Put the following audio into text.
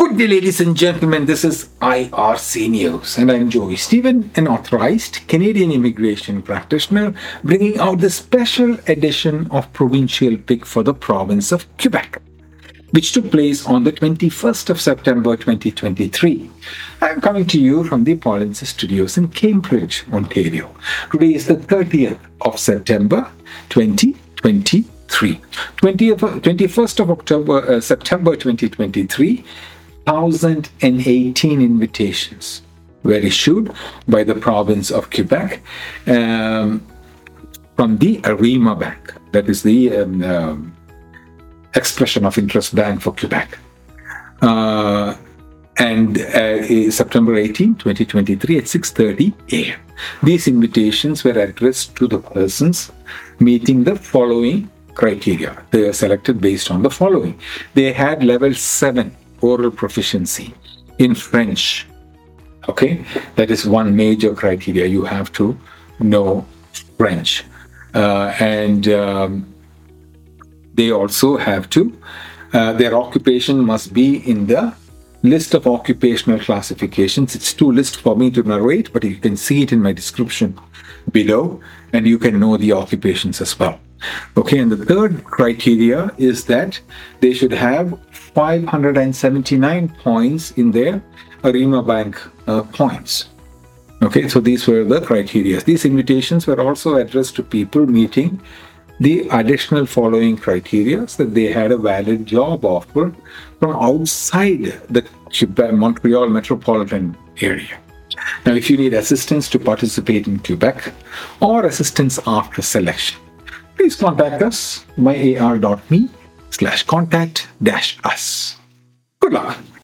Good day, ladies and gentlemen. This is IRC News, and I'm Joy Stephen, an authorized Canadian immigration practitioner, bringing out the special edition of Provincial Pick for the province of Quebec, which took place on the 21st of September 2023. I'm coming to you from the Polinsys Studios in Cambridge, Ontario. Today is the 30th of September 2023. 20th, 21st of October, uh, September 2023, 1,018 invitations were issued by the province of Quebec um, from the Arrima Bank, that is the um, um, expression of interest bank for Quebec. Uh, and uh, September 18, 2023 at 6.30 a.m. These invitations were addressed to the persons meeting the following criteria. They were selected based on the following. They had level 7 oral proficiency in French. Okay, that is one major criteria. You have to know French. Uh, and um, they also have to, uh, their occupation must be in the list of occupational classifications. It's too list for me to narrate, but you can see it in my description below, and you can know the occupations as well. Okay, and the third criteria is that they should have 579 points in their Arrima Bank uh, points. Okay, so these were the criteria. These invitations were also addressed to people meeting the additional following criteria that they had a valid job offer from outside the Quebec, Montreal metropolitan area. Now, if you need assistance to participate in Quebec or assistance after selection, please contact us myar.me slash contact dash us. Good luck.